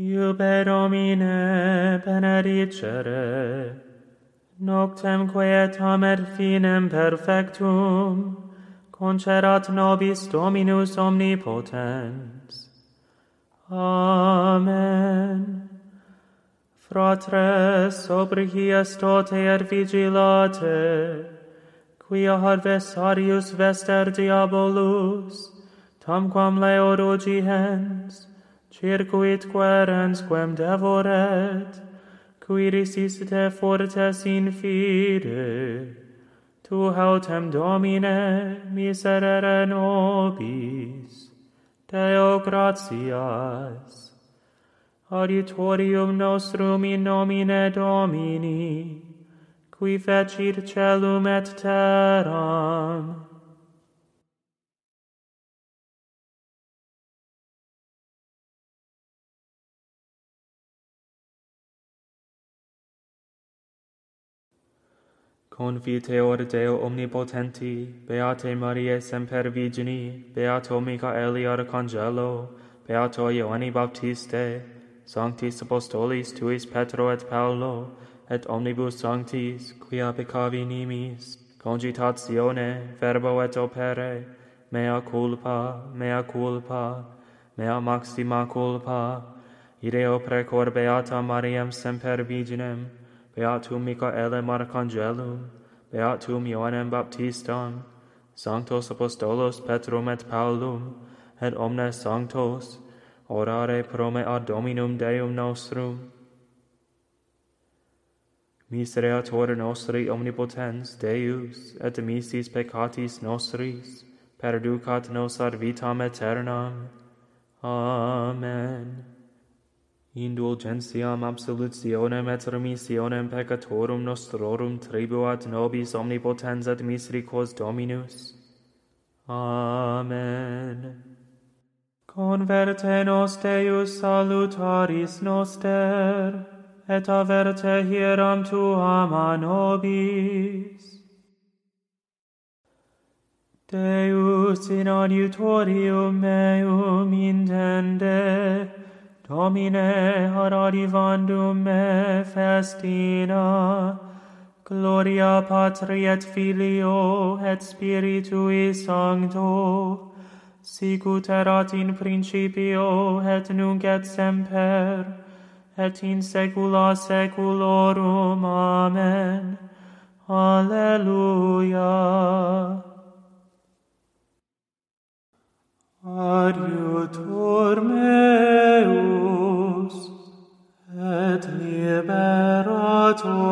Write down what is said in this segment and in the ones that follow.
Iube Domine benedicere, noctem quietam et finem perfectum, concerat nobis Dominus omnipotens. Amen. Fratres, sobrigia tote et vigilate, quia adversarius vester diabolus, tamquam leo rugiens, circuit querens quem devoret, qui resistite fortes in fide. Tu hautem Domine miserere nobis, Deo gratias. Auditorium nostrum in nomine Domini, qui fecit celum et terram, Confiteor Deo omnipotenti, Beate Mariae semper Virgini, Beato Michaeli Arcangelo, Beato Ioanni Baptiste, Sanctis Apostolis tuis Petro et Paolo, et omnibus sanctis, quia peccavi nimis, cogitatione, verbo et opere, mea culpa, mea culpa, mea maxima culpa, ideo precor Beata Mariam semper Virginem, Beatum Michaelem Arcangelum, Beatum Ioannem Baptistam, Sanctos Apostolos Petrum et Paulum, et omnes sanctos, orare pro me ad Dominum Deum nostrum. Misereator nostri omnipotens Deus, et misis peccatis nostris, perducat nos ad vitam aeternam. Amen indulgentiam absolutionem et remissionem peccatorum nostrorum tribuat nobis omnipotens et misericors Dominus. Amen. Converte nos Deus salutaris noster, et averte hieram tuam a nobis. Deus in adiutorium meum intende, Domine aradivandum me festina, gloria Patri et Filio et Spiritui Sancto, sicut erat in principio et nunc et semper, et in saecula saeculorum. Amen. Alleluia. Adiutor meus, et liberator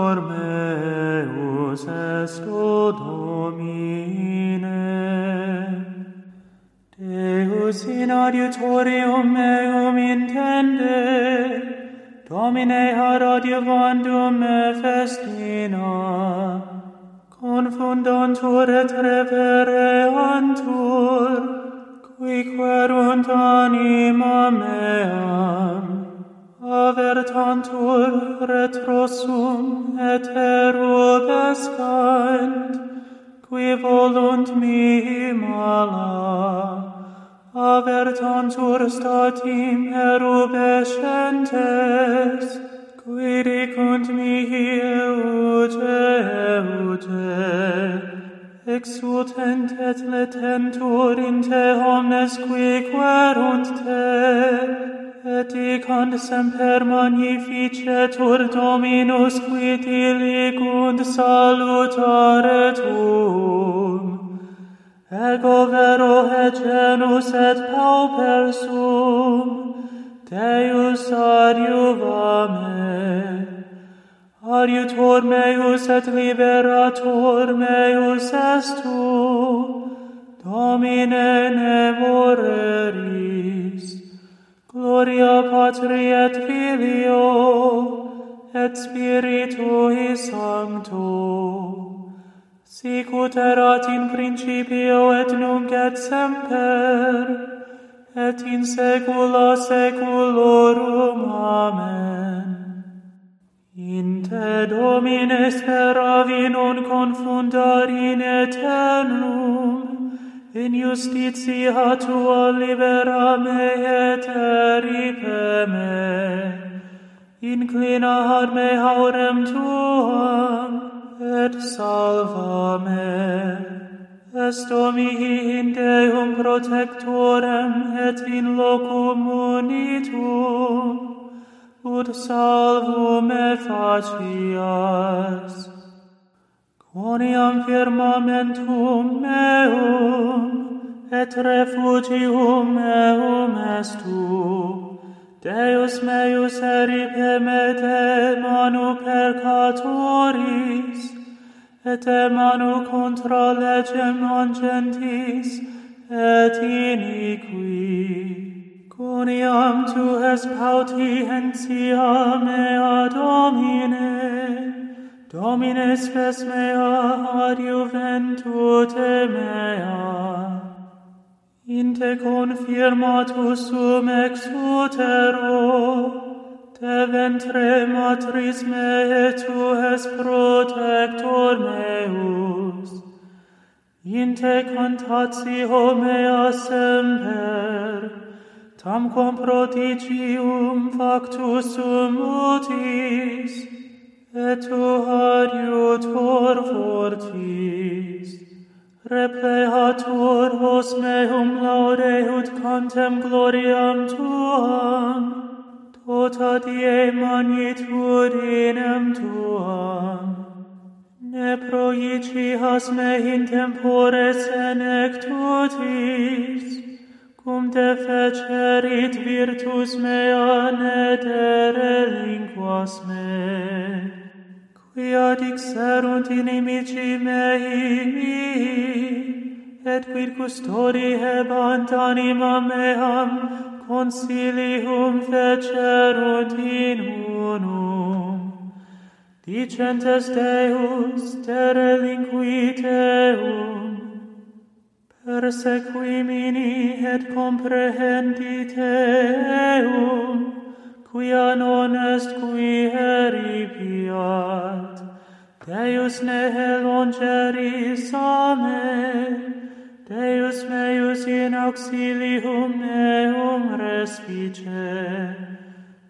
Himala, avertantur statim erubescentes, qui dicunt mihi eute, eute, exultent et letentur in te omnes qui querunt te, et dicant semper magnificetur Dominus qui dilicunt salutare tuum ego vero genus et pauper sum, Deus adiuvame, adiutor meus et liberator meus est tu, Domine ne moreris, gloria Patri et Filio, et Spiritui Sancto, Sicut erat in principio et nunc et semper, et in saecula saeculorum. Amen. In te, Domine, speravi non confundar in eternum, in justitia tua libera me et eripe me. Inclina ad me haurem tuam, et salva me. Esto mihi in Deum protectorem et in locum unitum, ut salvum me facias. Quoniam firmamentum meum, et refugium meum est tu, Deus meus eripe me te manu percatoris, et te manu contra legem angentis, gentis, et iniqui. Coniam tu es pautientia mea Domine, Domine spes mea adjuventu te mea. In te confirmatus sum ex utero, te ventre matris me tu es protector meus. In te contatio mea semper, tamquam prodigium factus sum utis, et tu adiutor fortis. Repleatur vos meum laude ut cantem gloriam tuam, tota die magnitudinem tuam. Ne proici me in tempore senectutis, cum te fecerit virtus mea ne dere linquas meas quia dixerunt inimici mei, et quid custodi hebant anima meam, consilium fecerunt in unum. Dicentes Deus, te relinquiteum, persequimini et comprehenditeum, quia non est qui heri. Deus ne longeris a me, Deus meus in auxilium meum respice.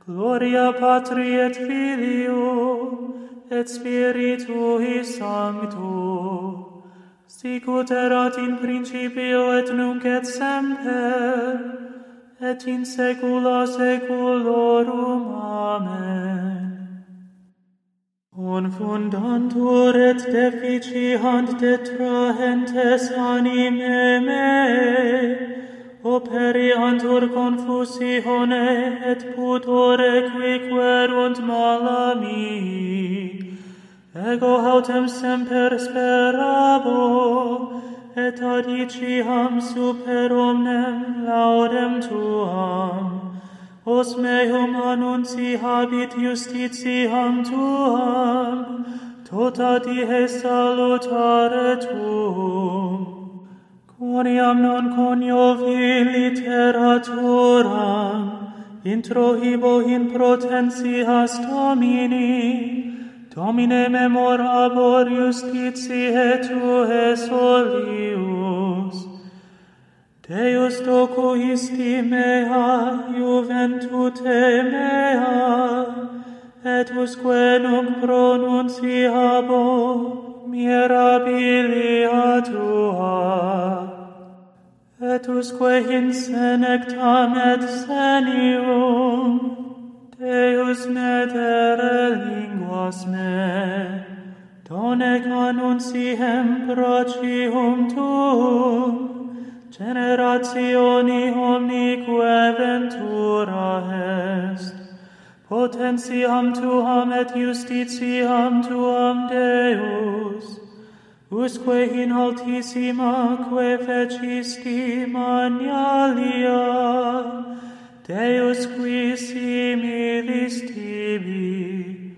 Gloria Patri et Filio, et Spiritui Sancto, sicut erat in principio et nunc et semper, et in saecula saeculorum. Amen. Confundantur et deficiant detrahentes anime me, operiantur confusione et putore quiquerunt malami, ego autem semper sperabo, et ad iciam super omnem laudem tuam, os meum annunci habit justitiam tuam, tota die salutare tuum. Coriam non coniovi literaturam, introhibo in protentias Domini, Domine memorabor justitiae Tue solius, Deus toco isti mea, juventute mea, et usque nunc pronunciabo mirabilia tua. Et usque in senectam et senium, Deus nedere linguas me, donec annunciem procium tuum, generationi omnique ventura est. Potentiam tuam et justitiam tuam Deus, usque in altissima que fecisti manialia, Deus qui similis tibi,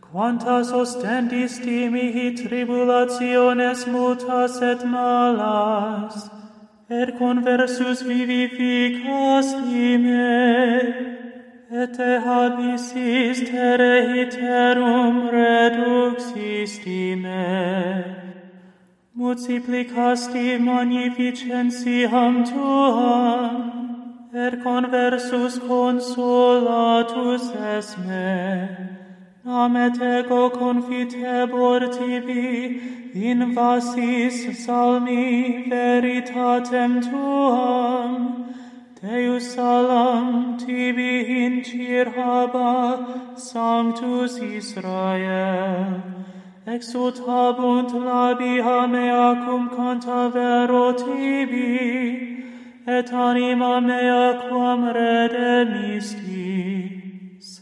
quantas ostendisti mihi tribulationes mutas et malas, per conversus vivificas me, et te habissis terre hiterum reduxist ime. Multiplicasti magnificentiam tuam, per conversus consolatus es me, Amet ego confitebor tibi, in vasis salmi veritatem tuam, Deus salam tibi in cirhaba sanctus Israel, exultabunt labia mea cum canta vero tibi, et anima mea quam redemisti,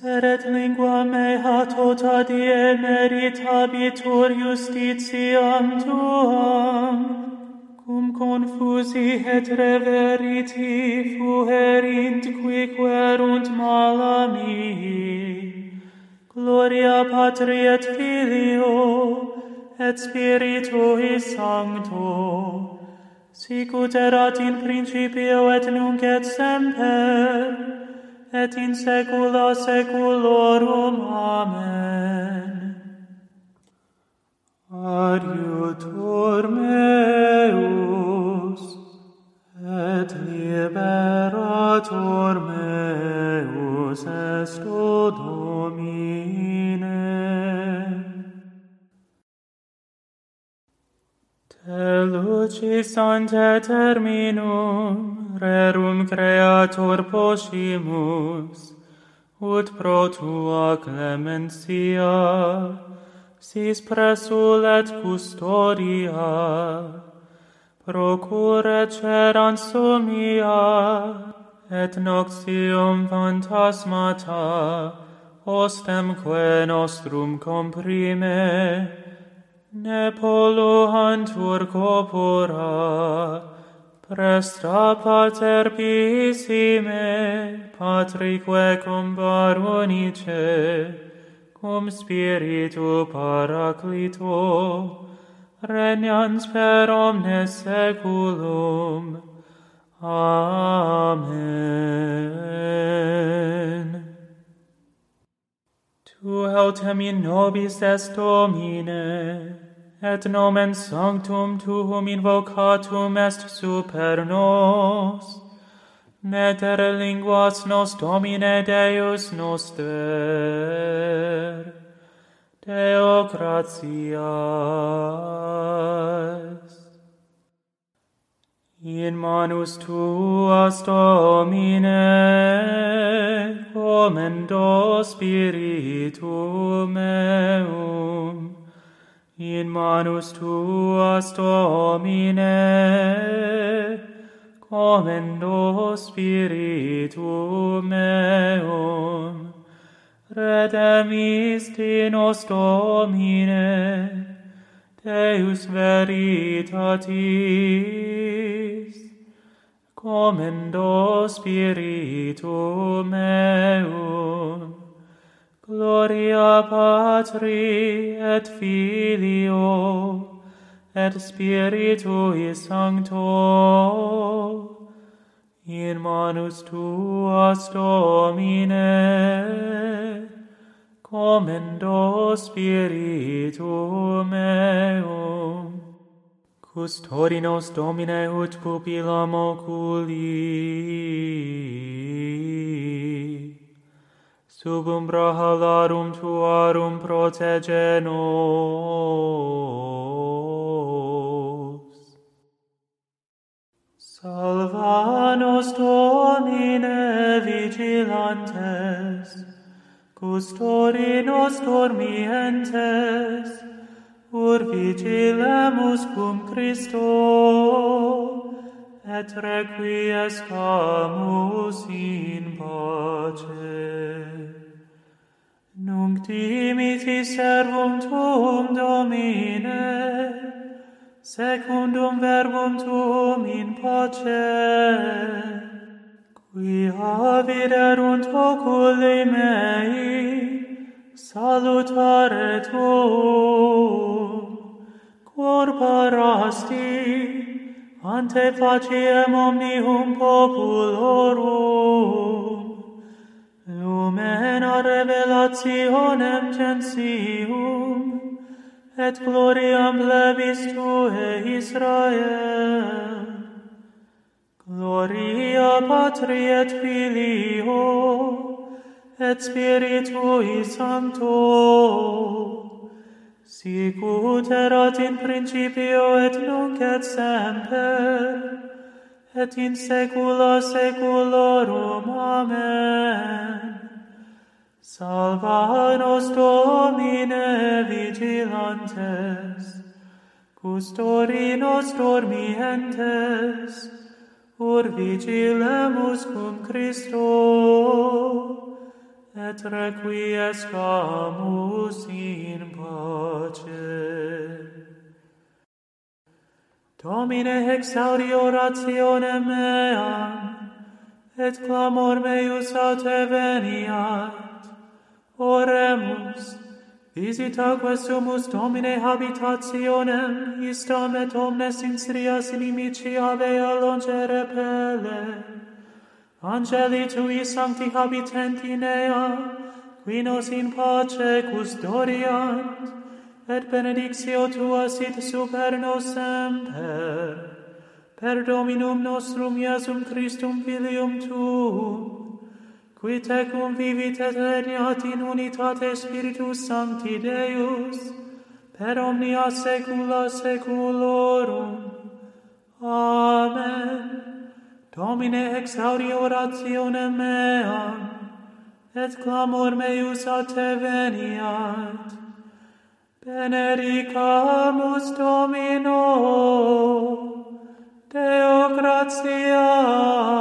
Seret lingua mea tota die meritabitur justitiam tuam, cum confusi et reveriti fuerint qui querunt mala mihi. Gloria Patri et Filio, et Spiritui Sancto, sic ut erat in principio et nunc et semper, et in saecula saeculorum. Amen. Adiutor meus, et liberator meus est o Domine. Te lucis ante terminum rerum creator possimus, ut pro tua clementia sis presulet custodia, procure ceranso sumia, et noxium phantasmata, ostemque nostrum comprime, ne polluantur corpora, Prestra pater pisime patrique cum baronice, cum spiritu paraclito, regnans per omnes seculum. Amen. Tu autem in nobis est Domine, et nomen sanctum tuum invocatum est super nos. Neter linguas nos Domine Deus noster. Deo gratias. In manus tuas, Domine, commendo spiritum meum in manus tuas domine commendo spiritum meum. Redemisti nos domine Deus veritatis. Commendo spiritum meum gloria Patri et Filio et Spiritui Sancto in manus tuas Domine commendo spiritu meum Custodi nos Domine ut pupillam oculi sub umbra halarum tuarum protege nos. Salva nos Domine vigilantes, custodi nos dormientes, ur vigilemus cum Christo, et requiescamus in pace. Nunc dimiti servum tuum Domine, secundum verbum tuum in pace. Qui avit oculi mei, salutare tuum, cor parasti, ante faciem omnium populorum mena revelationem gentium, et gloriam plebis Tue, Israel. Gloria Patri et Filio, et Spiritui Sancto, sic ut erat in principio et nunc et semper, et in saecula saeculorum. Amen. Salva nos Domine vigilantes, custori nos dormientes, ur vigilemus cum Christo, et requiescamus in pace. Domine exaudi orationem meam, et clamor meus a te veniat, Oremus, visita sumus Domine habitationem, istam et omnes instrias inimici avea longe repele. Angeli tui sancti habitent in ea, qui nos in pace custodiant, et benedictio tua sit super nos semper. Per Dominum nostrum Iesum Christum Filium tuum, qui tecum vivit aeterniat in unitate Spiritus Sancti Deus, per omnia saecula saeculorum. Amen. Domine exaudi orationem meam, et clamor meus a te veniat. Benedicamus Domino, Deo gratias.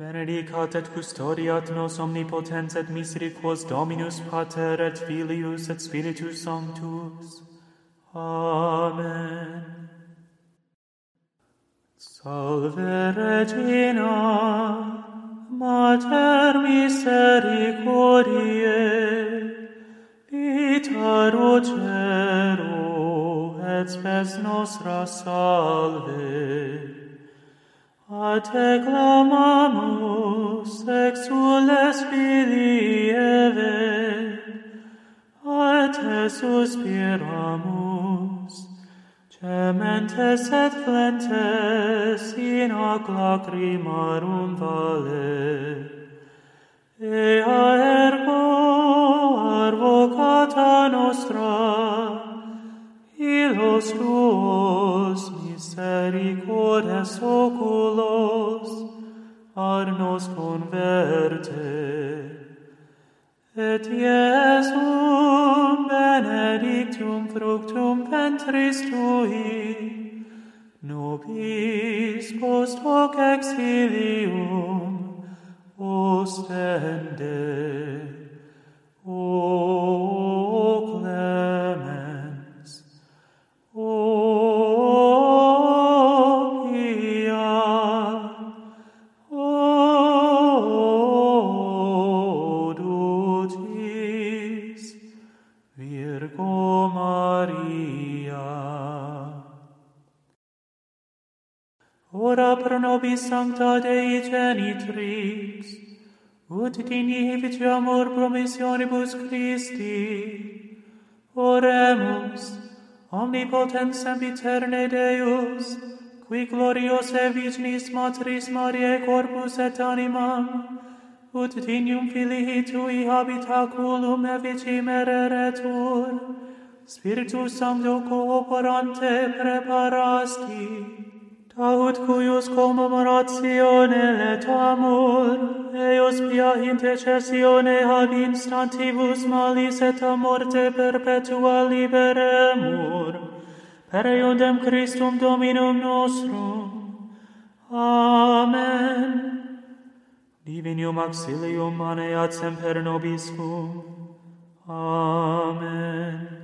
Benedicat et custodiat nos omnipotens et misericors Dominus Pater et Filius et Spiritus Sanctus. Amen. Salve Regina, Mater misericordiae, vita rogero et spes nostra salve. A te clamamus, exules Filii Eve, a te suspiramus, cementes et flentes in hoc lacrimarum vale. Ea ergo arvocata nostra, ilos tuos misericordes oculos ar nos converte. Et Iesum benedictum fructum ventris tui, nobis post hoc exilium ostende. O ora pro nobis sancta Dei genitrix, ut dignifici amor promissionibus Christi, oremus, omnipotens sempiterne Deus, qui gloriose vignis matris Mariae corpus et animam, ut dignum filii tui habitaculum evici mereretur, Spiritus Sancto cooperante preparasti, aut cuius commemoratione et amor, eos pia intercessione ab instantibus malis et a morte perpetua liberemur, per eundem Christum Dominum nostrum. Amen. Divinium auxilium maneat semper nobiscum. Amen.